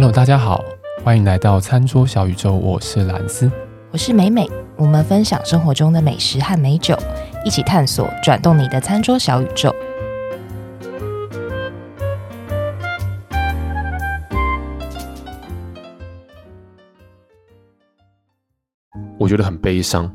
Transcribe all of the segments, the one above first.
Hello，大家好，欢迎来到餐桌小宇宙，我是蓝斯，我是美美，我们分享生活中的美食和美酒，一起探索转动你的餐桌小宇宙。我觉得很悲伤，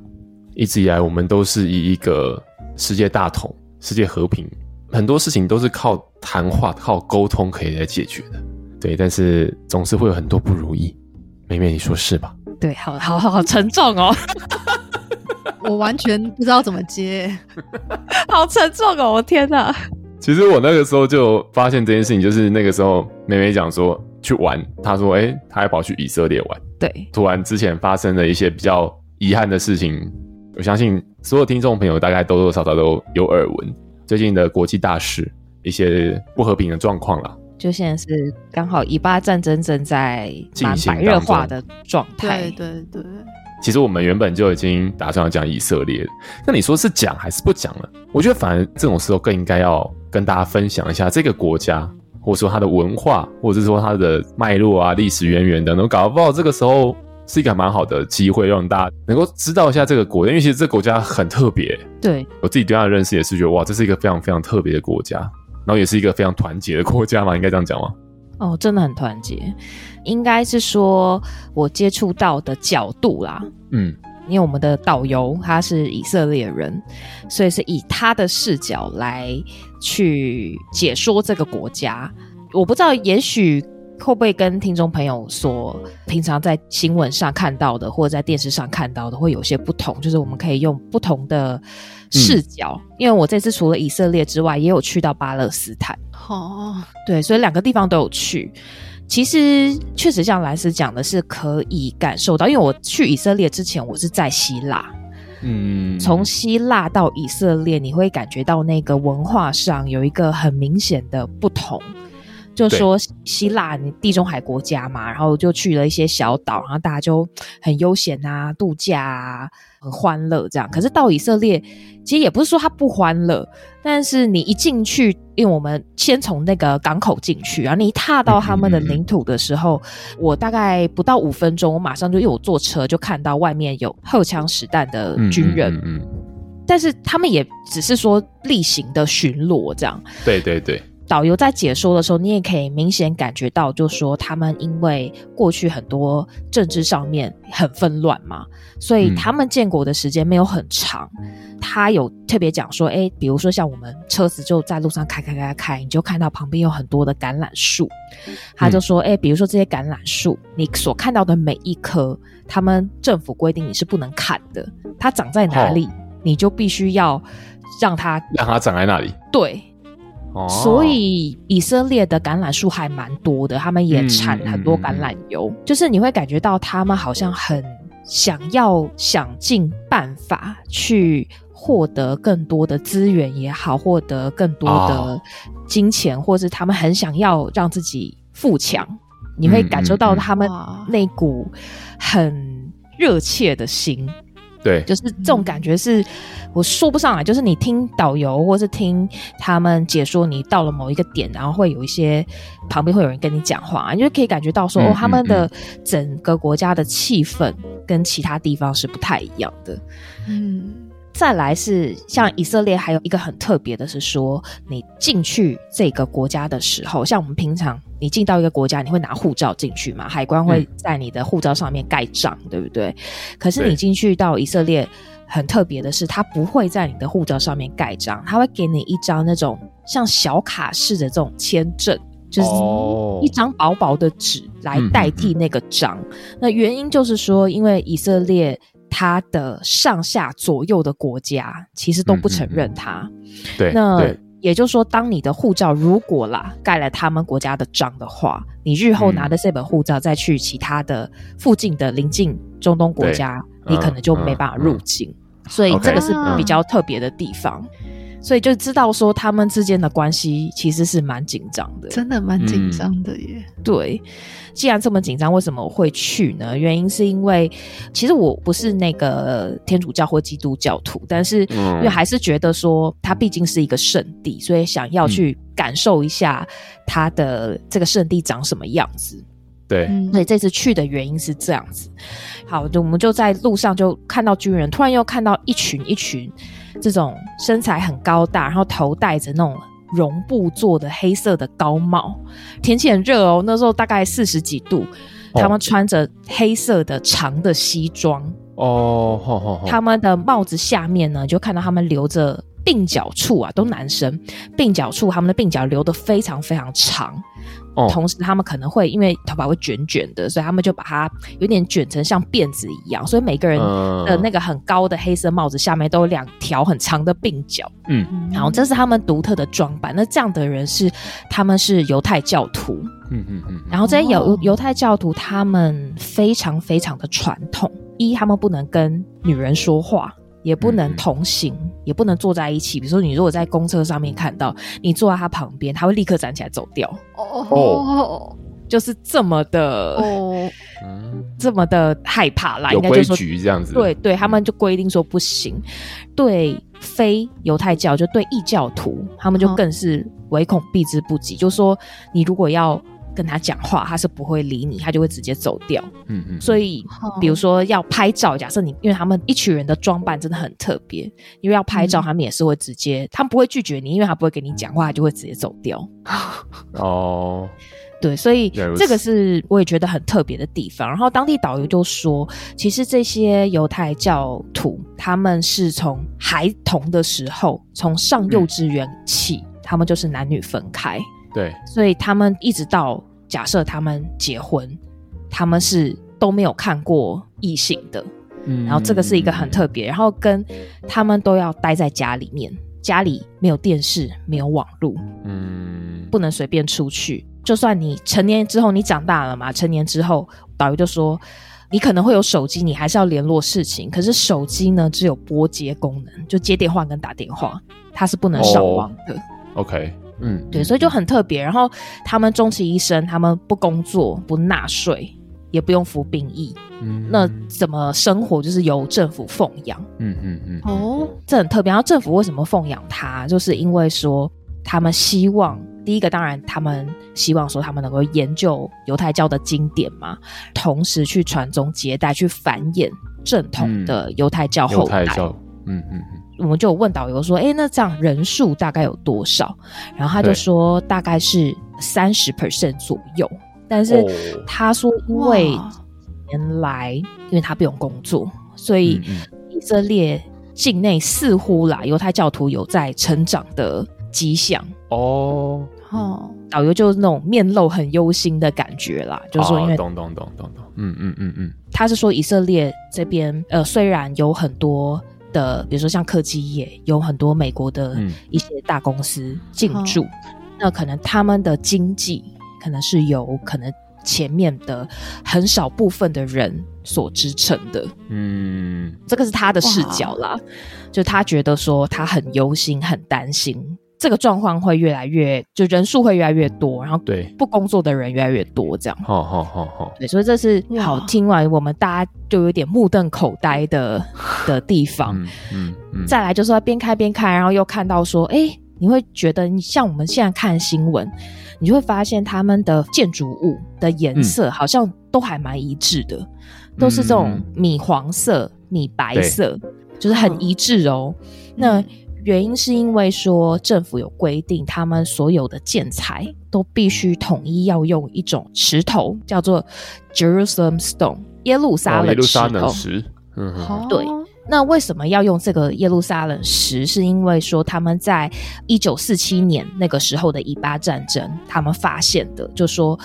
一直以来我们都是以一个世界大同、世界和平，很多事情都是靠谈话、靠沟通可以来解决的。对，但是总是会有很多不如意。妹妹，你说是吧？对，好好好，好沉重哦。我完全不知道怎么接，好沉重哦！我天哪。其实我那个时候就发现这件事情，就是那个时候妹妹讲说去玩，她说：“哎，她还跑去以色列玩。”对，突然之前发生了一些比较遗憾的事情，我相信所有听众朋友大概多多少少都有耳闻。最近的国际大事，一些不和平的状况啦。就现在是刚好以巴战争正在蛮白热化的状态。对对对。其实我们原本就已经打算要讲以色列，那你说是讲还是不讲呢？我觉得反而这种时候更应该要跟大家分享一下这个国家，或者说它的文化，或者是说它的脉络啊、历史渊源等等。搞不好这个时候是一个蛮好的机会，让大家能够知道一下这个国家，因为其实这个国家很特别。对，我自己对它的认识也是觉得，哇，这是一个非常非常特别的国家。然后也是一个非常团结的国家嘛，应该这样讲吗？哦，真的很团结，应该是说我接触到的角度啦，嗯，因为我们的导游他是以色列人，所以是以他的视角来去解说这个国家。我不知道，也许会不会跟听众朋友所平常在新闻上看到的，或者在电视上看到的会有些不同，就是我们可以用不同的。视角，因为我这次除了以色列之外，也有去到巴勒斯坦。哦，对，所以两个地方都有去。其实确实像兰斯讲的，是可以感受到。因为我去以色列之前，我是在希腊。嗯，从希腊到以色列，你会感觉到那个文化上有一个很明显的不同。就说希腊，你地中海国家嘛，然后就去了一些小岛，然后大家就很悠闲啊，度假啊，很欢乐这样。可是到以色列，其实也不是说它不欢乐，但是你一进去，因为我们先从那个港口进去，然后你一踏到他们的领土的时候，嗯、我大概不到五分钟，我马上就因为我坐车就看到外面有荷枪实弹的军人，嗯，但是他们也只是说例行的巡逻这样。对对对。导游在解说的时候，你也可以明显感觉到，就说他们因为过去很多政治上面很纷乱嘛，所以他们建国的时间没有很长。他有特别讲说，诶，比如说像我们车子就在路上开开开开，你就看到旁边有很多的橄榄树。他就说，诶，比如说这些橄榄树，你所看到的每一棵，他们政府规定你是不能砍的，它长在哪里，你就必须要让它让它长在那里。对。所以以色列的橄榄树还蛮多的，他们也产很多橄榄油，就是你会感觉到他们好像很想要想尽办法去获得更多的资源也好，获得更多的金钱，哦、或是他们很想要让自己富强，你会感受到他们那股很热切的心。对，就是这种感觉是我说不上来。就是你听导游或是听他们解说，你到了某一个点，然后会有一些旁边会有人跟你讲话，你就可以感觉到说，哦，他们的整个国家的气氛跟其他地方是不太一样的。嗯，再来是像以色列，还有一个很特别的是说，你进去这个国家的时候，像我们平常。你进到一个国家，你会拿护照进去嘛？海关会在你的护照上面盖章，对不对？可是你进去到以色列，很特别的是，他不会在你的护照上面盖章，他会给你一张那种像小卡式的这种签证，就是一张薄薄的纸来代替那个章。那原因就是说，因为以色列它的上下左右的国家其实都不承认他。对，那。也就是说，当你的护照如果啦盖了他们国家的章的话，你日后拿的这本护照再去其他的附近的邻近中东国家，你可能就没办法入境。嗯嗯、所以这个是比较特别的地方。所以就知道说他们之间的关系其实是蛮紧张的，真的蛮紧张的耶。嗯、对，既然这么紧张，为什么我会去呢？原因是因为其实我不是那个天主教或基督教徒，但是因为还是觉得说它毕竟是一个圣地，所以想要去感受一下它的这个圣地长什么样子。对，嗯所以这次去的原因是这样子。好，就我们就在路上就看到军人，突然又看到一群一群这种身材很高大，然后头戴着那种绒布做的黑色的高帽。天气很热哦，那时候大概四十几度，哦他们穿着黑色的长的西装。哦，他们的帽子下面呢，就看到他们留着鬓角处啊，都男生，鬓角处他们的鬓角留得非常非常长。哦同时，他们可能会因为头发会卷卷的，所以他们就把它有点卷成像辫子一样，所以每个人的那个很高的黑色帽子下面都有两条很长的鬓角。嗯，然后这是他们独特的装扮。那这样的人是他们是犹太教徒，嗯嗯嗯，然后这些犹哦犹太教徒他们非常非常的传统，一他们不能跟女人说话。也不能同行，嗯、也不能坐在一起。比如说，你如果在公车上面看到你坐在他旁边，他会立刻站起来走掉。哦哦，就是这么的哦，这么的害怕啦。有应该就是说规矩这样子。对对，他们就规定说不行。对非犹太教，就对异教徒，他们就更是唯恐避之不及。哦、就说你如果要。跟他讲话，他是不会理你，他就会直接走掉。嗯嗯。所以，比如说要拍照，假设你，因为他们一群人的装扮真的很特别，因为要拍照，他们也是会直接，嗯、他们不会拒绝你，因为他不会跟你讲话，他就会直接走掉。哦，对，所以这个是我也觉得很特别的地方。然后当地导游就说，其实这些犹太教徒，他们是从孩童的时候，从上幼稚园起，嗯、他们就是男女分开。对，所以他们一直到假设他们结婚，他们是都没有看过异性的，嗯，然后这个是一个很特别，然后跟他们都要待在家里面，家里没有电视，没有网络，嗯，不能随便出去。就算你成年之后，你长大了嘛，成年之后，导游就说你可能会有手机，你还是要联络事情，可是手机呢只有拨接功能，就接电话跟打电话，它是不能上网的。Oh, OK。嗯，对，所以就很特别。然后他们终其一生，他们不工作、不纳税，也不用服兵役。嗯，那怎么生活？就是由政府奉养。嗯嗯嗯。哦，这很特别。然后政府为什么奉养他？就是因为说他们希望，第一个当然他们希望说他们能够研究犹太教的经典嘛，同时去传宗接代，去繁衍正统的犹太教后代。嗯、犹太教。嗯嗯嗯。我们就问导游说：“哎，那这样人数大概有多少？”然后他就说：“大概是三十 percent 左右。”但是他说：“因为原来因为他不用工作，所以以色列境内似乎啦，犹太教徒有在成长的迹象。”哦哦，导游就是那种面露很忧心的感觉啦，就是说因为懂懂懂懂懂，嗯嗯嗯嗯，他是说以色列这边呃，虽然有很多。的，比如说像科技业，有很多美国的一些大公司进驻，嗯、那可能他们的经济可能是由可能前面的很少部分的人所支撑的。嗯，这个是他的视角啦，就他觉得说他很忧心，很担心。这个状况会越来越，就人数会越来越多，然后对。不工作的人越来越多，这样。好好好好，对，所以这是好听完我们大家就有点目瞪口呆的 的地方。嗯嗯，嗯。再来就是说边开边看，然后又看到说，哎，你会觉得你像我们现在看新闻，你就会发现他们的建筑物的颜色好像都还蛮一致的，嗯、都是这种米黄色、米白色，就是很一致哦。嗯、那原因是因为说政府有规定，他们所有的建材都必须统一要用一种石头，叫做 Jerusalem Stone 耶路撒冷石头。哦、耶路撒冷石。嗯哼，对。那为什么要用这个耶路撒冷石？是因为说他们在一九四七年那个时候的以巴战争，他们发现的，就说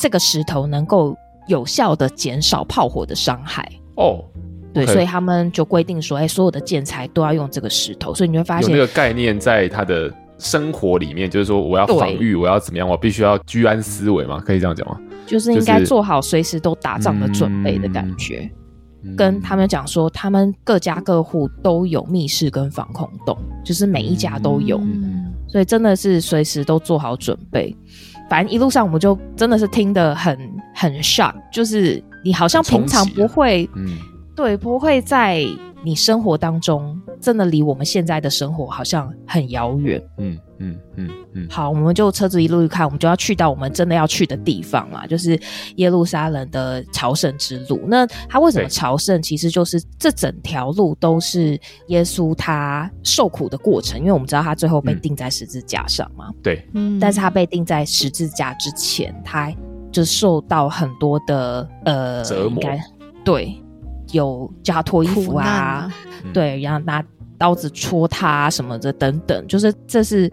这个石头能够有效的减少炮火的伤害。哦。对所以他们就规定说，哎，所有的建材都要用这个石头。所以你会发现，有那个概念在他的生活里面，就是说我要防御，我要怎么样，我必须要居安思危嘛，可以这样讲吗？就是应该做好随时都打仗的准备的感觉。嗯、跟他们讲说，他们各家各户都有密室跟防空洞，就是每一家都有，嗯、所以真的是随时都做好准备。反正一路上我们就真的是听得很很 shock，就是你好像平常不会，嗯。对，不会在你生活当中真的离我们现在的生活好像很遥远。嗯，嗯嗯嗯嗯。好，我们就车子一路一看，我们就要去到我们真的要去的地方嘛，就是耶路撒冷的朝圣之路。那他为什么朝圣？其实就是这整条路都是耶稣他受苦的过程，因为我们知道他最后被钉在十字架上嘛。嗯、对，嗯。但是他被钉在十字架之前，他就受到很多的呃折磨。对，有叫他脱衣服啊，啊。对，然后拿刀子戳他什么的等等，就是这是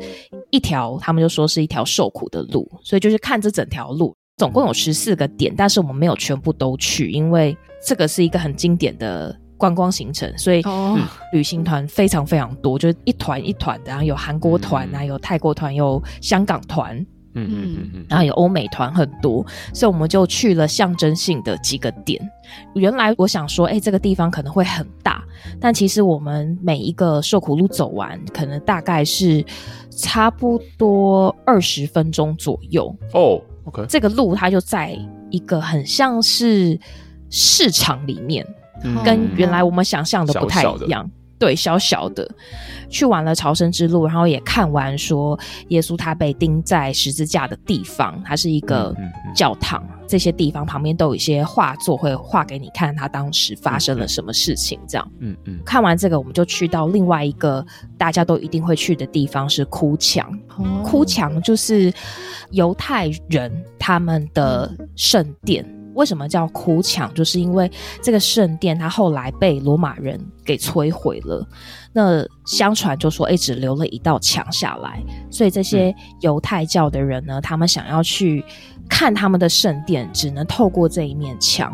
一条，他们就说是一条受苦的路，所以就是看这整条路，总共有十四个点，但是我们没有全部都去，因为这个是一个很经典的观光行程，所以旅行团非常非常多，就是一团一团的，然后有韩国团啊，有泰国团，有香港团。嗯嗯嗯嗯，然后有欧美团很多，所以我们就去了象征性的几个点。原来我想说，哎，这个地方可能会很大，但其实我们每一个受苦路走完，可能大概是差不多二十分钟左右。哦，OK，这个路它就在一个很像是市场里面，嗯，跟原来我们想象的不太一样。小小对，小小的去完了朝圣之路，然后也看完说耶稣他被钉在十字架的地方，它是一个教堂，嗯嗯嗯、这些地方旁边都有一些画作，会画给你看他当时发生了什么事情。这样，嗯嗯，看完这个，我们就去到另外一个大家都一定会去的地方，是哭墙。哦、哭墙就是犹太人他们的圣殿。为什么叫哭墙？就是因为这个圣殿它后来被罗马人给摧毁了。那相传就说，哎，只留了一道墙下来。所以这些犹太教的人呢，他们想要去看他们的圣殿，只能透过这一面墙。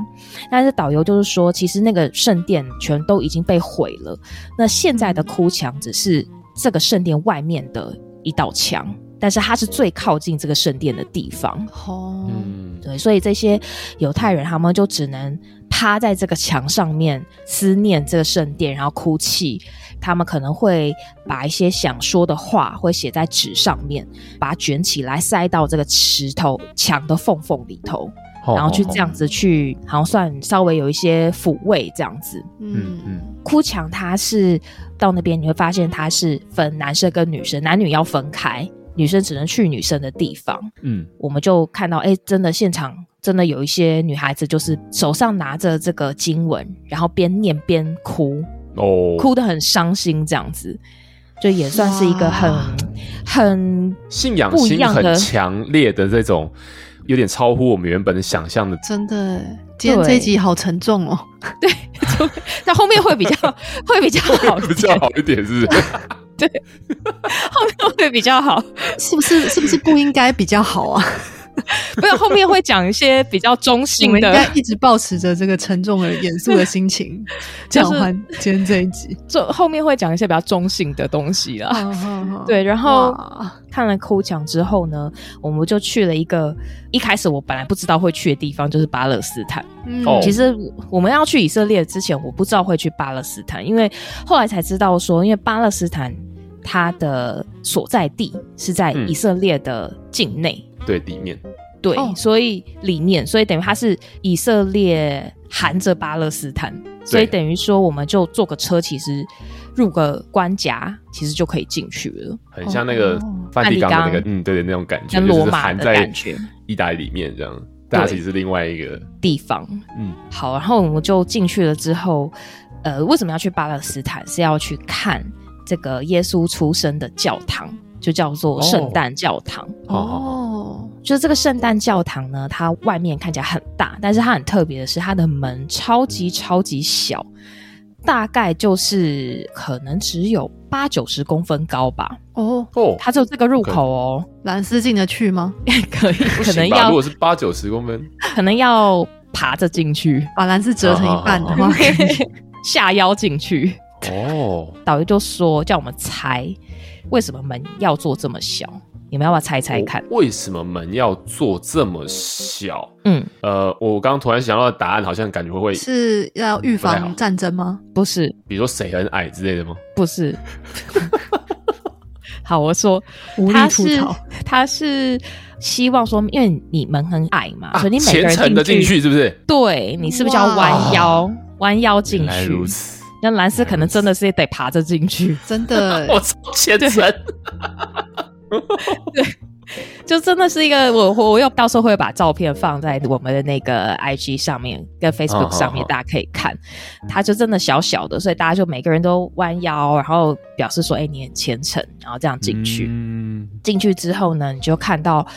但是导游就是说，其实那个圣殿全都已经被毁了。那现在的哭墙只是这个圣殿外面的一道墙。但是它是最靠近这个圣殿的地方，哦，嗯对，所以这些犹太人他们就只能趴在这个墙上面思念这个圣殿，然后哭泣。他们可能会把一些想说的话会写在纸上面，把它卷起来塞到这个石头墙的缝缝里头，然后去这样子去，好像算稍微有一些抚慰这样子。嗯嗯，哭墙它是到那边你会发现它是分男生跟女生，男女要分开。女生只能去女生的地方，嗯，我们就看到，哎、欸，真的现场真的有一些女孩子，就是手上拿着这个经文，然后边念边哭，哦，哭得很伤心，这样子，就也算是一个很很信仰心很强烈的这种，有点超乎我们原本想象的。真的，今天这一集好沉重哦。对，那后面会比较会比较好，比较好一点，是不是？对，后面会比较好，是不是？是不是不应该比较好啊？不是，后面会讲一些比较中性的，应该一直保持着这个沉重而严肃的心情，讲完今天这一集。就后面会讲一些比较中性的东西啦。好好好对，然后看了哭墙之后呢，我们就去了一个一开始我本来不知道会去的地方，就是巴勒斯坦。嗯，其实我们要去以色列之前，我不知道会去巴勒斯坦，因为后来才知道说，因为巴勒斯坦。它的所在地是在以色列的境内，嗯，对，里面，对，哦，所以里面，所以等于它是以色列含着巴勒斯坦，所以等于说我们就坐个车，其实入个关卡，其实就可以进去了，很像那个梵蒂冈的那个，嗯，对对，那种感觉，跟罗马的感觉，意大利里面这样，大家其实是另外一个地方，嗯，好，然后我们就进去了之后，呃，为什么要去巴勒斯坦？是要去看。这个耶稣出生的教堂就叫做圣诞教堂。哦，就是这个圣诞教堂呢，它外面看起来很大，但是它很特别的是，它的门超级超级小，大概就是可能只有八九十公分高吧。哦哦，它只有这个入口哦，蓝丝进得去吗？可以，可能要如果是八九十公分，可能要爬着进去，把蓝丝折成一半的话，下腰进去。哦，导游就说叫我们猜为什么门要做这么小，你们要不要猜猜看？为什么门要做这么小？嗯，呃，我刚刚突然想到的答案，好像感觉会是要预防战争吗？不是，比如说谁很矮之类的吗？不是。好，我说他是他是希望说，因为你门很矮嘛，啊、所以你每个人虔诚的进去是不是？对，你是不是要弯腰弯腰进去？原来如此。那蓝斯可能真的是得爬着进去，真的，我超虔诚。对。就真的是一个我我我又到时候会把照片放在我们的那个 IG 上面跟 Facebook 上面，大家可以看。它就真的小小的，所以大家就每个人都弯腰，然后表示说：“哎，你很虔诚。”然后这样进去。进去之后呢，你就看到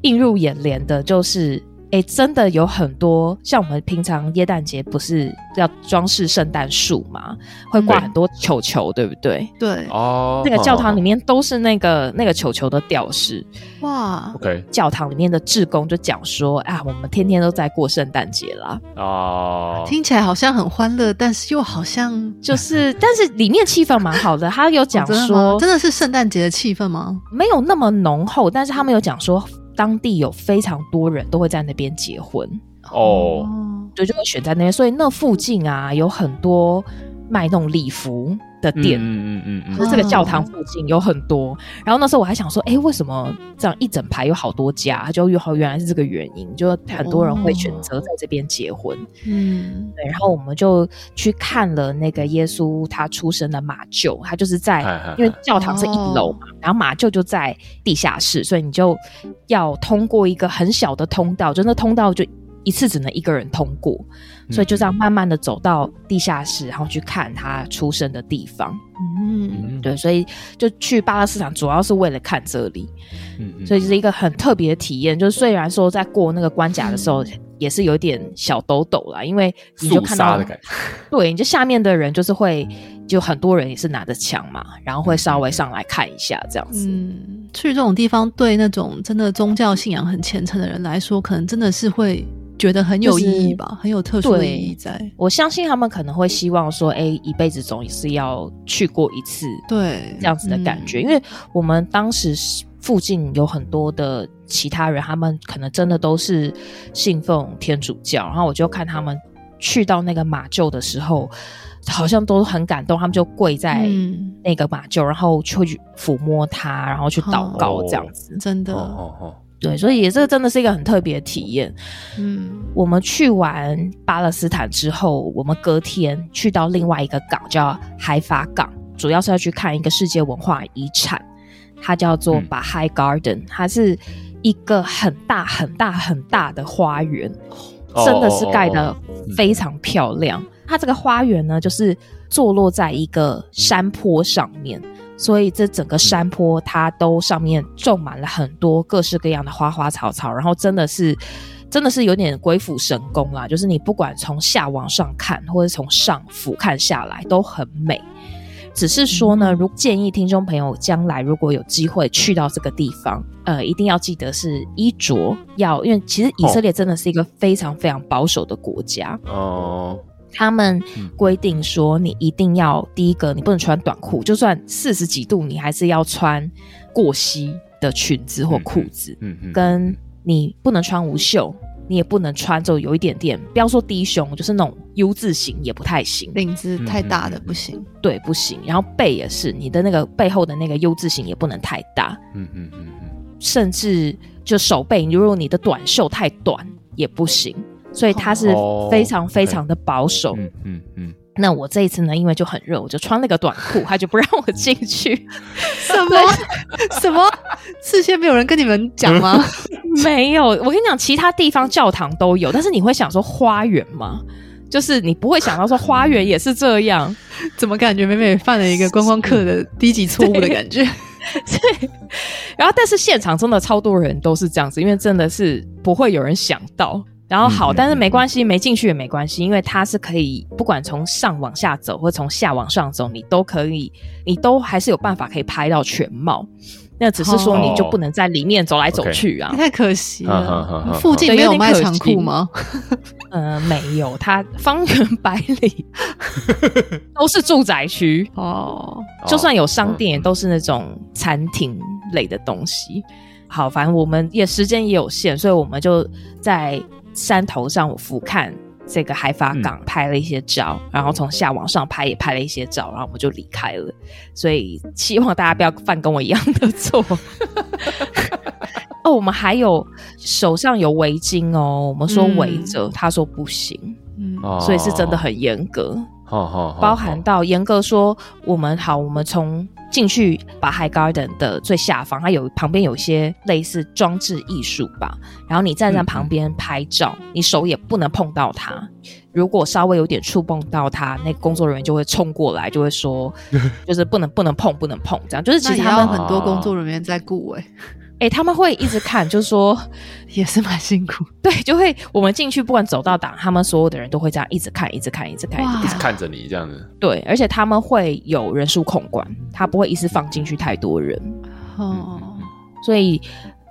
映入眼帘的就是。哎，真的有很多像我们平常耶诞节不是要装饰圣诞树吗？会挂很多球球，对，对不对？对哦，那个教堂里面都是那个那个球球的吊饰。哇，OK，教堂里面的志工就讲说啊，我们天天都在过圣诞节啦。哦，听起来好像很欢乐，但是又好像就是，但是里面气氛蛮好的。他有讲说，哦，真的是圣诞节的气氛吗？没有那么浓厚，但是他们有讲说。当地有非常多人都会在那边结婚哦，所以就会选在那边。所以那附近啊，有很多卖那种礼服的店，嗯嗯嗯，就是这个教堂附近有很多。哦、然后那时候我还想说，哎、欸，为什么这样一整排有好多家？就原原来是这个原因，就很多人会选择在这边结婚。嗯、哦，对。然后我们就去看了那个耶稣他出生的马厩，他就是在，因为教堂是一楼嘛，哦、然后马厩就在地下室，所以你就要通过一个很小的通道，就那通道就。一次只能一个人通过，所以就这样慢慢的走到地下室，然后去看他出生的地方。嗯，对，所以就去巴勒斯坦主要是为了看这里。嗯，所以就是一个很特别的体验。就是虽然说在过那个关卡的时候也是有点小抖抖啦，因为你就看到，对，你就下面的人就是会，就很多人也是拿着枪嘛，然后会稍微上来看一下这样子。嗯，去这种地方对那种真的宗教信仰很虔诚的人来说，可能真的是会。觉得很有意义吧，就是、很有特殊的意义在。我相信他们可能会希望说，哎、欸，一辈子总是要去过一次，对，这样子的感觉。嗯、因为我们当时附近有很多的其他人，他们可能真的都是信奉天主教，然后我就看他们去到那个马厩的时候，好像都很感动，他们就跪在那个马厩，然后去抚摸它，然后去祷告，这样子，哦、真的。哦哦对，所以也这真的是一个很特别的体验。嗯，我们去完巴勒斯坦之后，我们隔天去到另外一个港，叫海法港，主要是要去看一个世界文化遗产，它叫做 Baha'i Garden，它是一个很大很大很大的花园，真的是盖的非常漂亮。它这个花园呢，就是坐落在一个山坡上面。所以这整个山坡，它都上面种满了很多各式各样的花花草草，然后真的是，真的是有点鬼斧神工啦。就是你不管从下往上看，或者从上俯瞰下来，都很美。只是说呢，如建议听众朋友将来如果有机会去到这个地方，呃，一定要记得是衣着要，因为其实以色列真的是一个非常非常保守的国家哦。他们规定说，你一定要第一个，你不能穿短裤，就算四十几度，你还是要穿过膝的裙子或裤子。嗯嗯，跟你不能穿无袖，你也不能穿就有一点点，不要说低胸，就是那种 U 字型也不太行，领子太大的不行。对，不行。然后背也是，你的那个背后的那个 U 字型也不能太大。嗯嗯嗯嗯，甚至就手背，如果你的短袖太短也不行。所以他是非常非常的保守。嗯嗯嗯。那我这一次呢，因为就很热，我就穿了个短裤，他就不让我进去。什么 什么？事先没有人跟你们讲吗？没有。我跟你讲，其他地方教堂都有，但是你会想说花园吗？就是你不会想到说花园也是这样？怎么感觉美美犯了一个观光客的低级错误的感觉？对。对。然后，但是现场真的超多人都是这样子，因为真的是不会有人想到。然后好，但是没关系，没进去也没关系，因为它是可以不管从上往下走，或从下往上走，你都可以，你都还是有办法可以拍到全貌。那只是说你就不能在里面走来走去啊，太可惜了。附近没有卖长裤吗？呃，没有，它方圆百里都是住宅区 哦，就算有商店，也都是那种餐厅类的东西。好，反正我们也时间也有限，所以我们就在。山头上，我俯瞰这个海法港，拍了一些照，嗯、然后从下往上拍也拍了一些照，然后我们就离开了。所以希望大家不要犯跟我一样的错。哦，我们还有手上有围巾哦，我们说围着，嗯、他说不行，嗯，所以是真的很严格，好好、嗯，包含到严格说，我们好，我们从进去 Baha'i Garden 的最下方，它有旁边有些类似装置艺术吧。然后你站在旁边拍照，你手也不能碰到它。如果稍微有点触碰到它，那、工作人员就会冲过来，就会说，就是不能不能碰，不能碰，这样。就是其实他们很多工作人员在顾哎。哎、欸，他们会一直看，就是说也是蛮辛苦。对，就会我们进去，不管走到哪，他们所有的人都会这样一直看，一直看，一直看，一直看，着你这样子。对，而且他们会有人数控管，他不会一次放进去太多人。哦、嗯，所以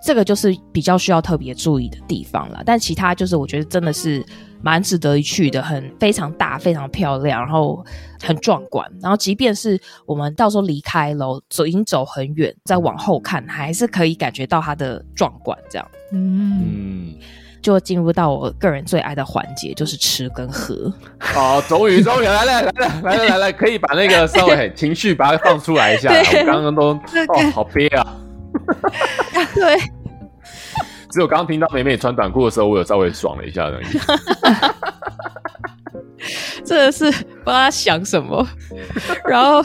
这个就是比较需要特别注意的地方了。但其他就是我觉得真的是。蛮值得一去的，很非常大，非常漂亮，然后很壮观。然后，即便是我们到时候离开了，走已经走很远，再往后看，还是可以感觉到它的壮观。这样，嗯，就进入到我个人最爱的环节，就是吃跟喝。哦，终于，终于来了，来了，来了，来了，可以把那个稍微情绪把它放出来一下。我刚刚都哦，好憋啊。对。只有刚刚听到美美穿短裤的时候，我有稍微爽了一下而已。真的是不知道他想什么。然后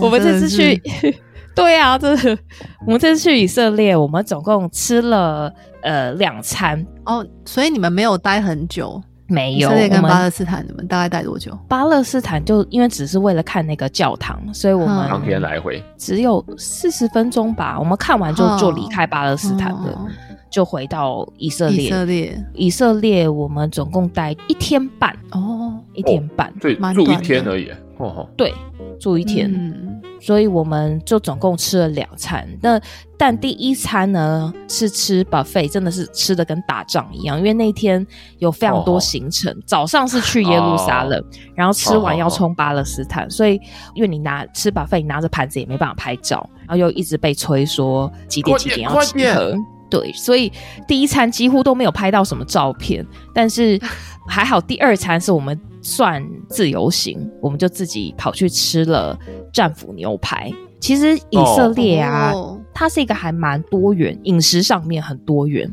我们这次去，对啊，真的，我们这次去以色列，我们总共吃了呃两餐哦。所以你们没有待很久？没有。以色列跟巴勒斯坦，你们大概待多久？巴勒斯坦就因为只是为了看那个教堂，所以我们当天来回只有四十分钟吧。我们看完就就离开巴勒斯坦了。哦哦就回到以色列，以色列，以色列，我们总共待一天半。哦，一天半，对，住一天而已，哦，对，住一天，嗯，所以我们就总共吃了两餐。那但第一餐呢是吃 buffet，真的是吃的跟打仗一样，因为那天有非常多行程，早上是去耶路撒冷，然后吃完要冲巴勒斯坦，所以因为你拿吃 buffet，你拿着盘子也没办法拍照，然后又一直被催说几点几点要集合。对，所以第一餐几乎都没有拍到什么照片，但是 还好第二餐是我们算自由行，我们就自己跑去吃了战斧牛排。其实以色列啊，哦、它是一个还蛮多元，饮食上面很多元，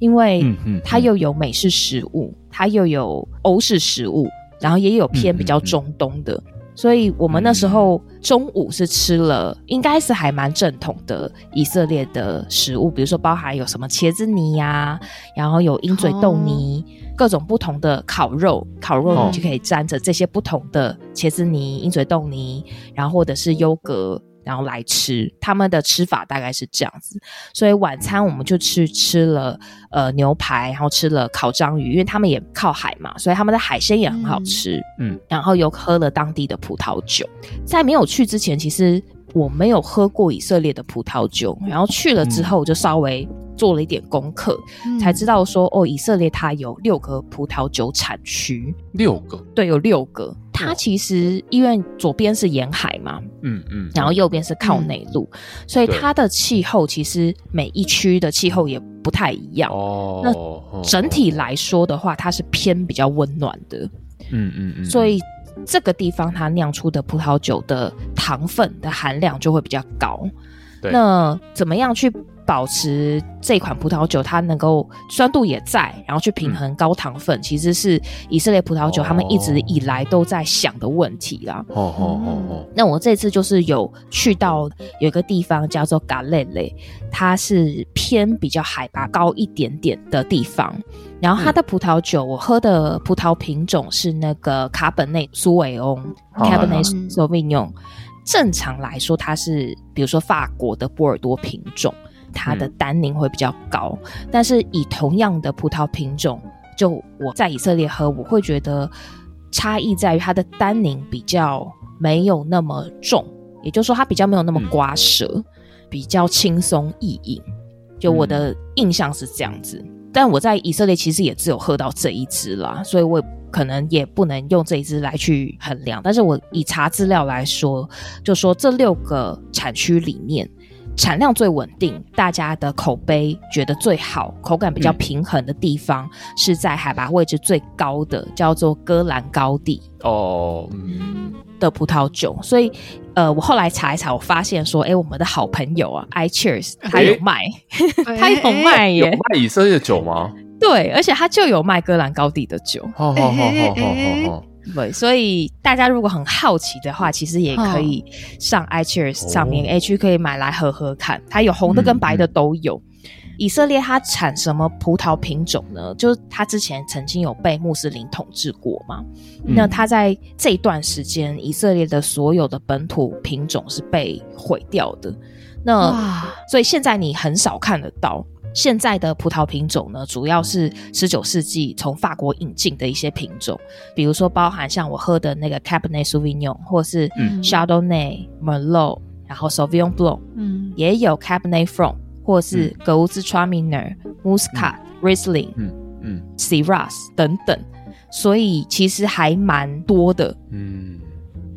因为它又有美式食物，它又有欧式食物，然后也有偏比较中东的。所以我们那时候中午是吃了，应该是还蛮正统的以色列的食物，比如说包含有什么茄子泥呀、啊，然后有鹰嘴豆泥，哦、各种不同的烤肉，烤肉你就可以沾着这些不同的茄子泥、鹰嘴豆泥，然后或者是优格。然后来吃，他们的吃法大概是这样子，所以晚餐我们就去吃了呃牛排，然后吃了烤章鱼，因为他们也靠海嘛，所以他们的海鲜也很好吃。嗯，然后又喝了当地的葡萄酒。在没有去之前，其实我没有喝过以色列的葡萄酒，然后去了之后就稍微做了一点功课，嗯、才知道说哦，以色列它有六个葡萄酒产区，六个，对，有六个。它其实因为左边是沿海嘛，嗯嗯，然后右边是靠内陆，嗯、所以它的气候其实每一区的气候也不太一样。哦，那整体来说的话，它是偏比较温暖的。嗯嗯嗯，所以这个地方它酿出的葡萄酒的糖分的含量就会比较高。对。那怎么样去保持这款葡萄酒它能够酸度也在，然后去平衡高糖分，嗯、其实是以色列葡萄酒他们一直以来都在想的问题啦。哦哦哦哦。那我这次就是有去到有一个地方叫做嘎雷雷，它是偏比较海拔高一点点的地方，然后它的葡萄酒我喝的葡萄品种是那个卡本内苏维翁 （Cabernet Sauvignon）。正常来说，它是比如说法国的波尔多品种，它的单宁会比较高。嗯、但是以同样的葡萄品种，就我在以色列喝，我会觉得差异在于它的单宁比较没有那么重，也就是说它比较没有那么刮舌，嗯、比较轻松易饮。就我的印象是这样子。嗯、但我在以色列其实也只有喝到这一支啦，所以我也。可能也不能用这一支来去衡量，但是我以查资料来说，就说这六个产区里面产量最稳定，大家的口碑觉得最好，口感比较平衡的地方，嗯、是在海拔位置最高的，叫做戈兰高地哦，嗯的葡萄酒。所以，呃，我后来查一查，我发现说，哎，我们的好朋友啊，iCheers，他有卖，诶 他有卖耶，有卖以色列酒吗？对，而且他就有卖戈兰高地的酒。好好好好好好。对，所以大家如果很好奇的话，其实也可以上 iCheers 上面，哎、哦，去可以买来喝喝看。它有红的跟白的都有。嗯嗯、以色列它产什么葡萄品种呢？就是它之前曾经有被穆斯林统治过嘛。嗯、那它在这段时间，以色列的所有的本土品种是被毁掉的。那所以现在你很少看得到。现在的葡萄品种呢，主要是十九世纪从法国引进的一些品种，比如说包含像我喝的那个 Cabernet Sauvignon，或是 Chardonnay、嗯、Merlot，然后 Sauvignon Blanc，嗯，也有 Cabernet Franc，或是格乌兹 Traminer、Muscat、Riesling，嗯嗯，Shiraz 等等，所以其实还蛮多的，嗯。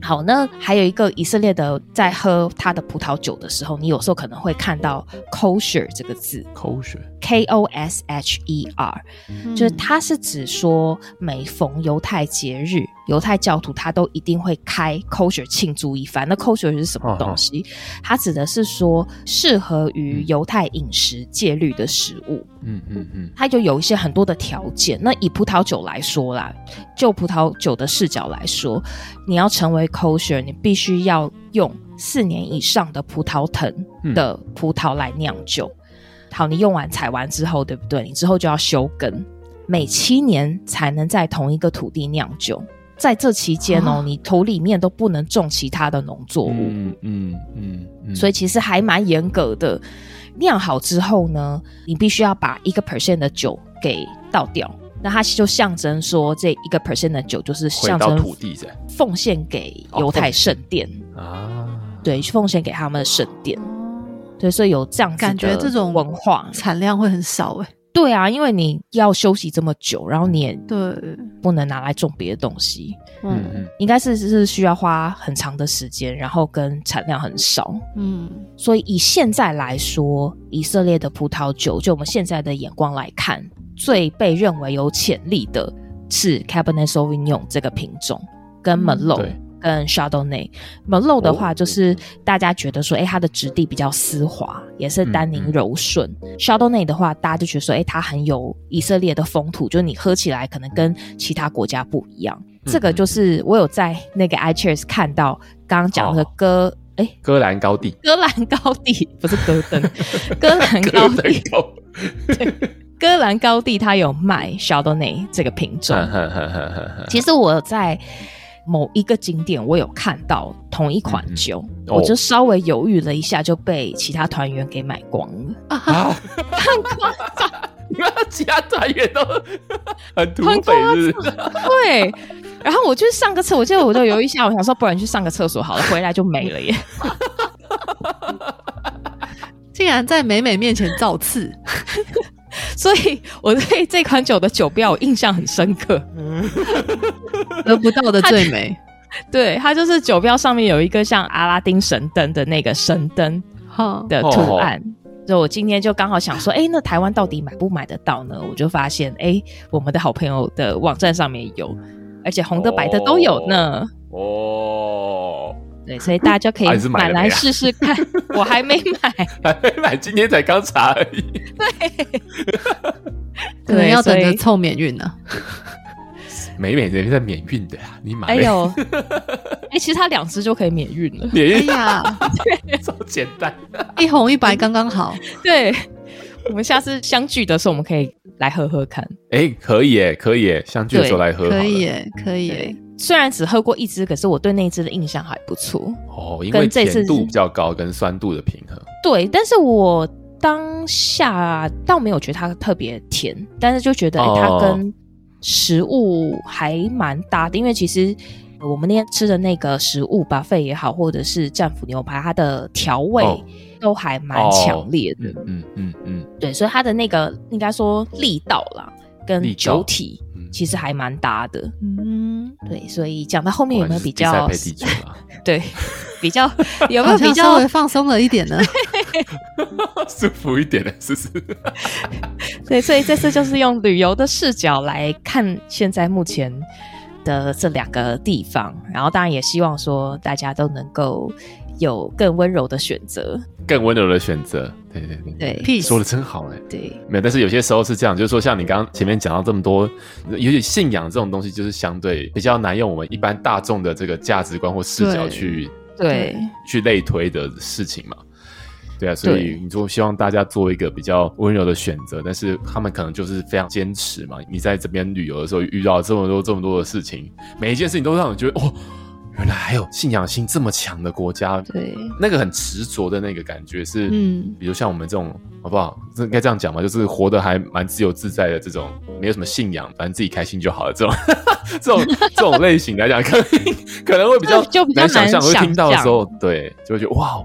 好，那还有一个以色列的，在喝他的葡萄酒的时候，你有时候可能会看到 kosher 这个字，kosher，K O S H E R，、嗯、就是它是指说每逢犹太节日，犹太教徒他都一定会开 kosher 庆祝一番。那 kosher 是什么东西？哦哦、它指的是说适合于犹太饮食戒律的食物。嗯嗯嗯，它就有一些很多的条件。那以葡萄酒来说啦，就葡萄酒的视角来说，你要成为 kosher，你必须要用四年以上的葡萄藤的葡萄来酿酒。嗯、好，你用完采完之后，对不对？你之后就要休耕，每七年才能在同一个土地酿酒。在这期间哦，啊、你土里面都不能种其他的农作物。嗯嗯嗯，嗯。嗯，所以其实还蛮严格的。酿好之后呢，你必须要把一个 percent 的酒给倒掉，那它就象征说，这一个 percent 的酒就是象征土地在奉献给犹太圣殿。啊，对，奉献给他们的圣殿，对，所以有这样子感觉，这种文化。产量会很少哎。对啊，因为你要休息这么久，然后你也对。不能拿来种别的东西，嗯。嗯，应该是是需要花很长的时间，然后跟产量很少，嗯，所以以现在来说，以色列的葡萄酒，就我们现在的眼光来看，最被认为有潜力的是 Cabernet Sauvignon 这个品种跟 Merlot。嗯跟 Chardonnay，Merlot 的话就是大家觉得说，哎、欸，它的质地比较丝滑，也是单宁柔顺。嗯嗯、Chardonnay 的话，大家就觉得说，哎、欸，它很有以色列的风土，就是你喝起来可能跟其他国家不一样。嗯、这个就是我有在那个 iCheers 看到刚刚讲的戈，哎、戈兰高地，戈兰高地不是戈登，戈兰高地，戈兰高地。它有卖 Chardonnay 这个品种。其实我在。某一个景点，我有看到同一款酒，嗯哦、我就稍微犹豫了一下，就被其他团员给买光了。啊，很夸张！你们其他团员都很土匪，是不是？对。然后我去上个厕所，我记得我就犹豫一下，我想说，不然去上个厕所好了，回来就没了耶。竟然在美美面前造次。所以我对这款酒的酒标我印象很深刻，得不到的最美。对，它就是酒标上面有一个像阿拉丁神灯的那个神灯的图案。所以我今天就刚好想说，哎、欸，那台湾到底买不买得到呢？我就发现，哎、欸，我们的好朋友的网站上面有，而且红的白的都有呢。哦。对，所以大家就可以买来试试看。我还没买，还没买，今天才刚查而已。对，可能要等着凑免运呢。美美人在免运的呀，你买？哎呦，哎，其实它两只就可以免运了。免运呀，这么简单，一红一白刚刚好。对，我们下次相聚的时候，我们可以来喝喝看。哎，可以哎，可以哎，相聚的时候来喝，可以哎，可以。虽然只喝过一支，可是我对那支的印象还不错哦，因为甜度比较高，跟酸度的平衡。对，但是我当下倒没有觉得它特别甜，但是就觉得、欸、它跟食物还蛮搭的，哦、因为其实我们那天吃的那个食物 buffet 也好，或者是战斧牛排，它的调味都还蛮强烈的。嗯、嗯嗯嗯，对，所以它的那个应该说力道啦，跟酒体。其实还蛮搭的，嗯，对，所以讲到后面有没有比较？对，比较 有没有比较稍微放松了一点呢？舒服一点的，是不是？对，所以这次就是用旅游的视角来看现在目前的这两个地方，然后当然也希望说大家都能够有更温柔的选择，更温柔的选择。对对对对，说的真好哎。对，没有，但是有些时候是这样，就是说，像你刚刚前面讲到这么多，尤其信仰这种东西，就是相对比较难用我们一般大众的这个价值观或视角去对去类推的事情嘛。对啊，所以你就希望大家做一个比较温柔的选择，但是他们可能就是非常坚持嘛。你在这边旅游的时候遇到这么多这么多的事情，每一件事情都让你觉得哦，原来还有信仰心这么强的国家。对，那个很执着的那个感觉是，嗯，比如像我们这种好不好？这应该这样讲嘛，就是活得还蛮自由自在的这种，没有什么信仰，反正自己开心就好了。这种 这种 这种类型来讲，可能 可能会比较就比较难想象，会听到的时候，对，就会觉得哇。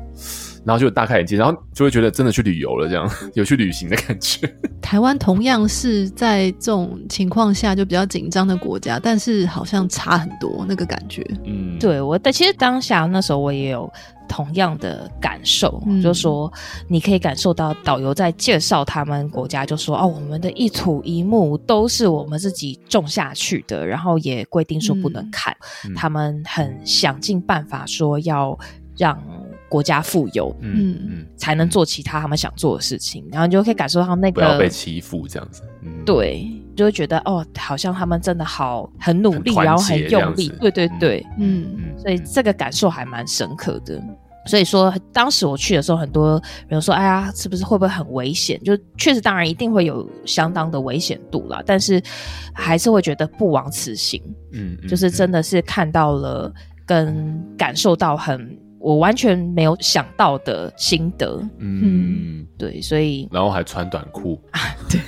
然后就大开眼界，然后就会觉得真的去旅游了，这样 有去旅行的感觉。台湾同样是在这种情况下就比较紧张的国家，但是好像差很多那个感觉。嗯，对，我但其实当下那时候我也有同样的感受，嗯、就是说你可以感受到导游在介绍他们国家，就说哦，我们的一土一木都是我们自己种下去的，然后也规定说不能砍，嗯、他们很想尽办法说要让。国家富有，嗯嗯，才能做其他他们想做的事情，然后你就可以感受到那个不要被欺负这样子，嗯、对，就会觉得哦，好像他们真的好很努力，然后很用力，对对对，嗯嗯，所以这个感受还蛮深刻的。所以说，当时我去的时候，很多人说：“哎呀，是不是会不会很危险？”就确实，当然一定会有相当的危险度啦，但是还是会觉得不枉此行，嗯，就是真的是看到了跟感受到很。我完全没有想到的心得，嗯，对，所以然后还穿短裤。啊，对，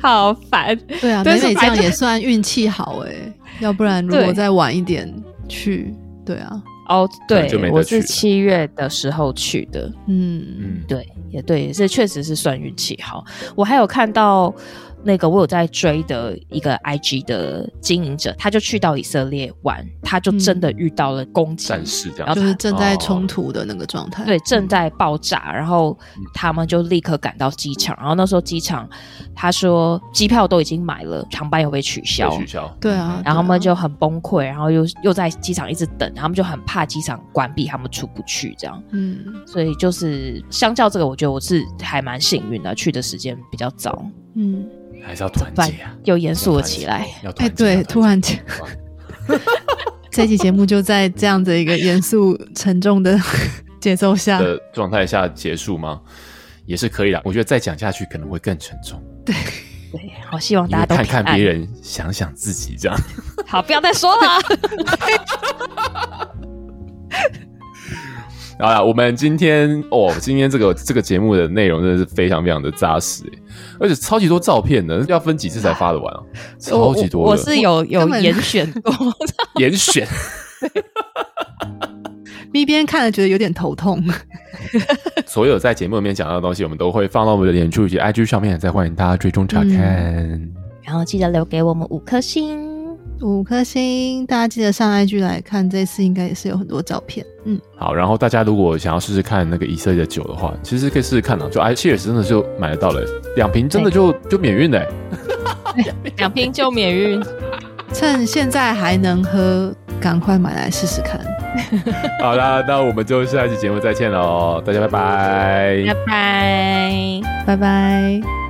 好烦，对啊，美美这样也算运气好哎，要不然如果再晚一点去，对啊，哦，对，我是七月的时候去的，嗯。嗯，对，也对，也是确实是算运气好，我还有看到。那个我有在追的一个 IG 的经营者，他就去到以色列玩，他就真的遇到了攻击，战事这样，然后就是正在冲突的那个状态，对，正在爆炸，然后他们就立刻赶到机场，然后那时候机场他说机票都已经买了，航班又被取消，取消，对啊，然后他们就很崩溃，然后又又在机场一直等，他们就很怕机场关闭，他们出不去这样，嗯，所以就是相较这个，我觉得我是还蛮幸运的，去的时间比较早，嗯。还是要团结啊！又严肃了起来。哎，对，突然间，这期节目就在这样的一个严肃沉重的节奏下的状态下结束吗？也是可以的。我觉得再讲下去可能会更沉重。对对，好希望大家都看看别人，想想自己，这样。好，不要再说了。好了，我们今天哦，今天这个这个节目的内容真的是非常非常的扎实，而且超级多照片呢，要分几次才发得完啊？超级多的，我，我是有有严选过，严选。B 边看了觉得有点头痛。所有在节目里面讲到的东西，我们都会放到我们的脸书以及 IG 上面，再欢迎大家追踪查看，嗯。然后记得留给我们五颗星。五颗星，大家记得上 IG 来看，这次应该也是有很多照片。嗯，好，然后大家如果想要试试看那个以色列的酒的话，其实可以试试看啊，就 iCheers 真的就买得到了，两瓶真的就就免运嘞，两瓶就免运，趁现在还能喝，赶快买来试试看。好啦，那我们就下一期节目再见喽，大家拜拜，拜拜，拜拜。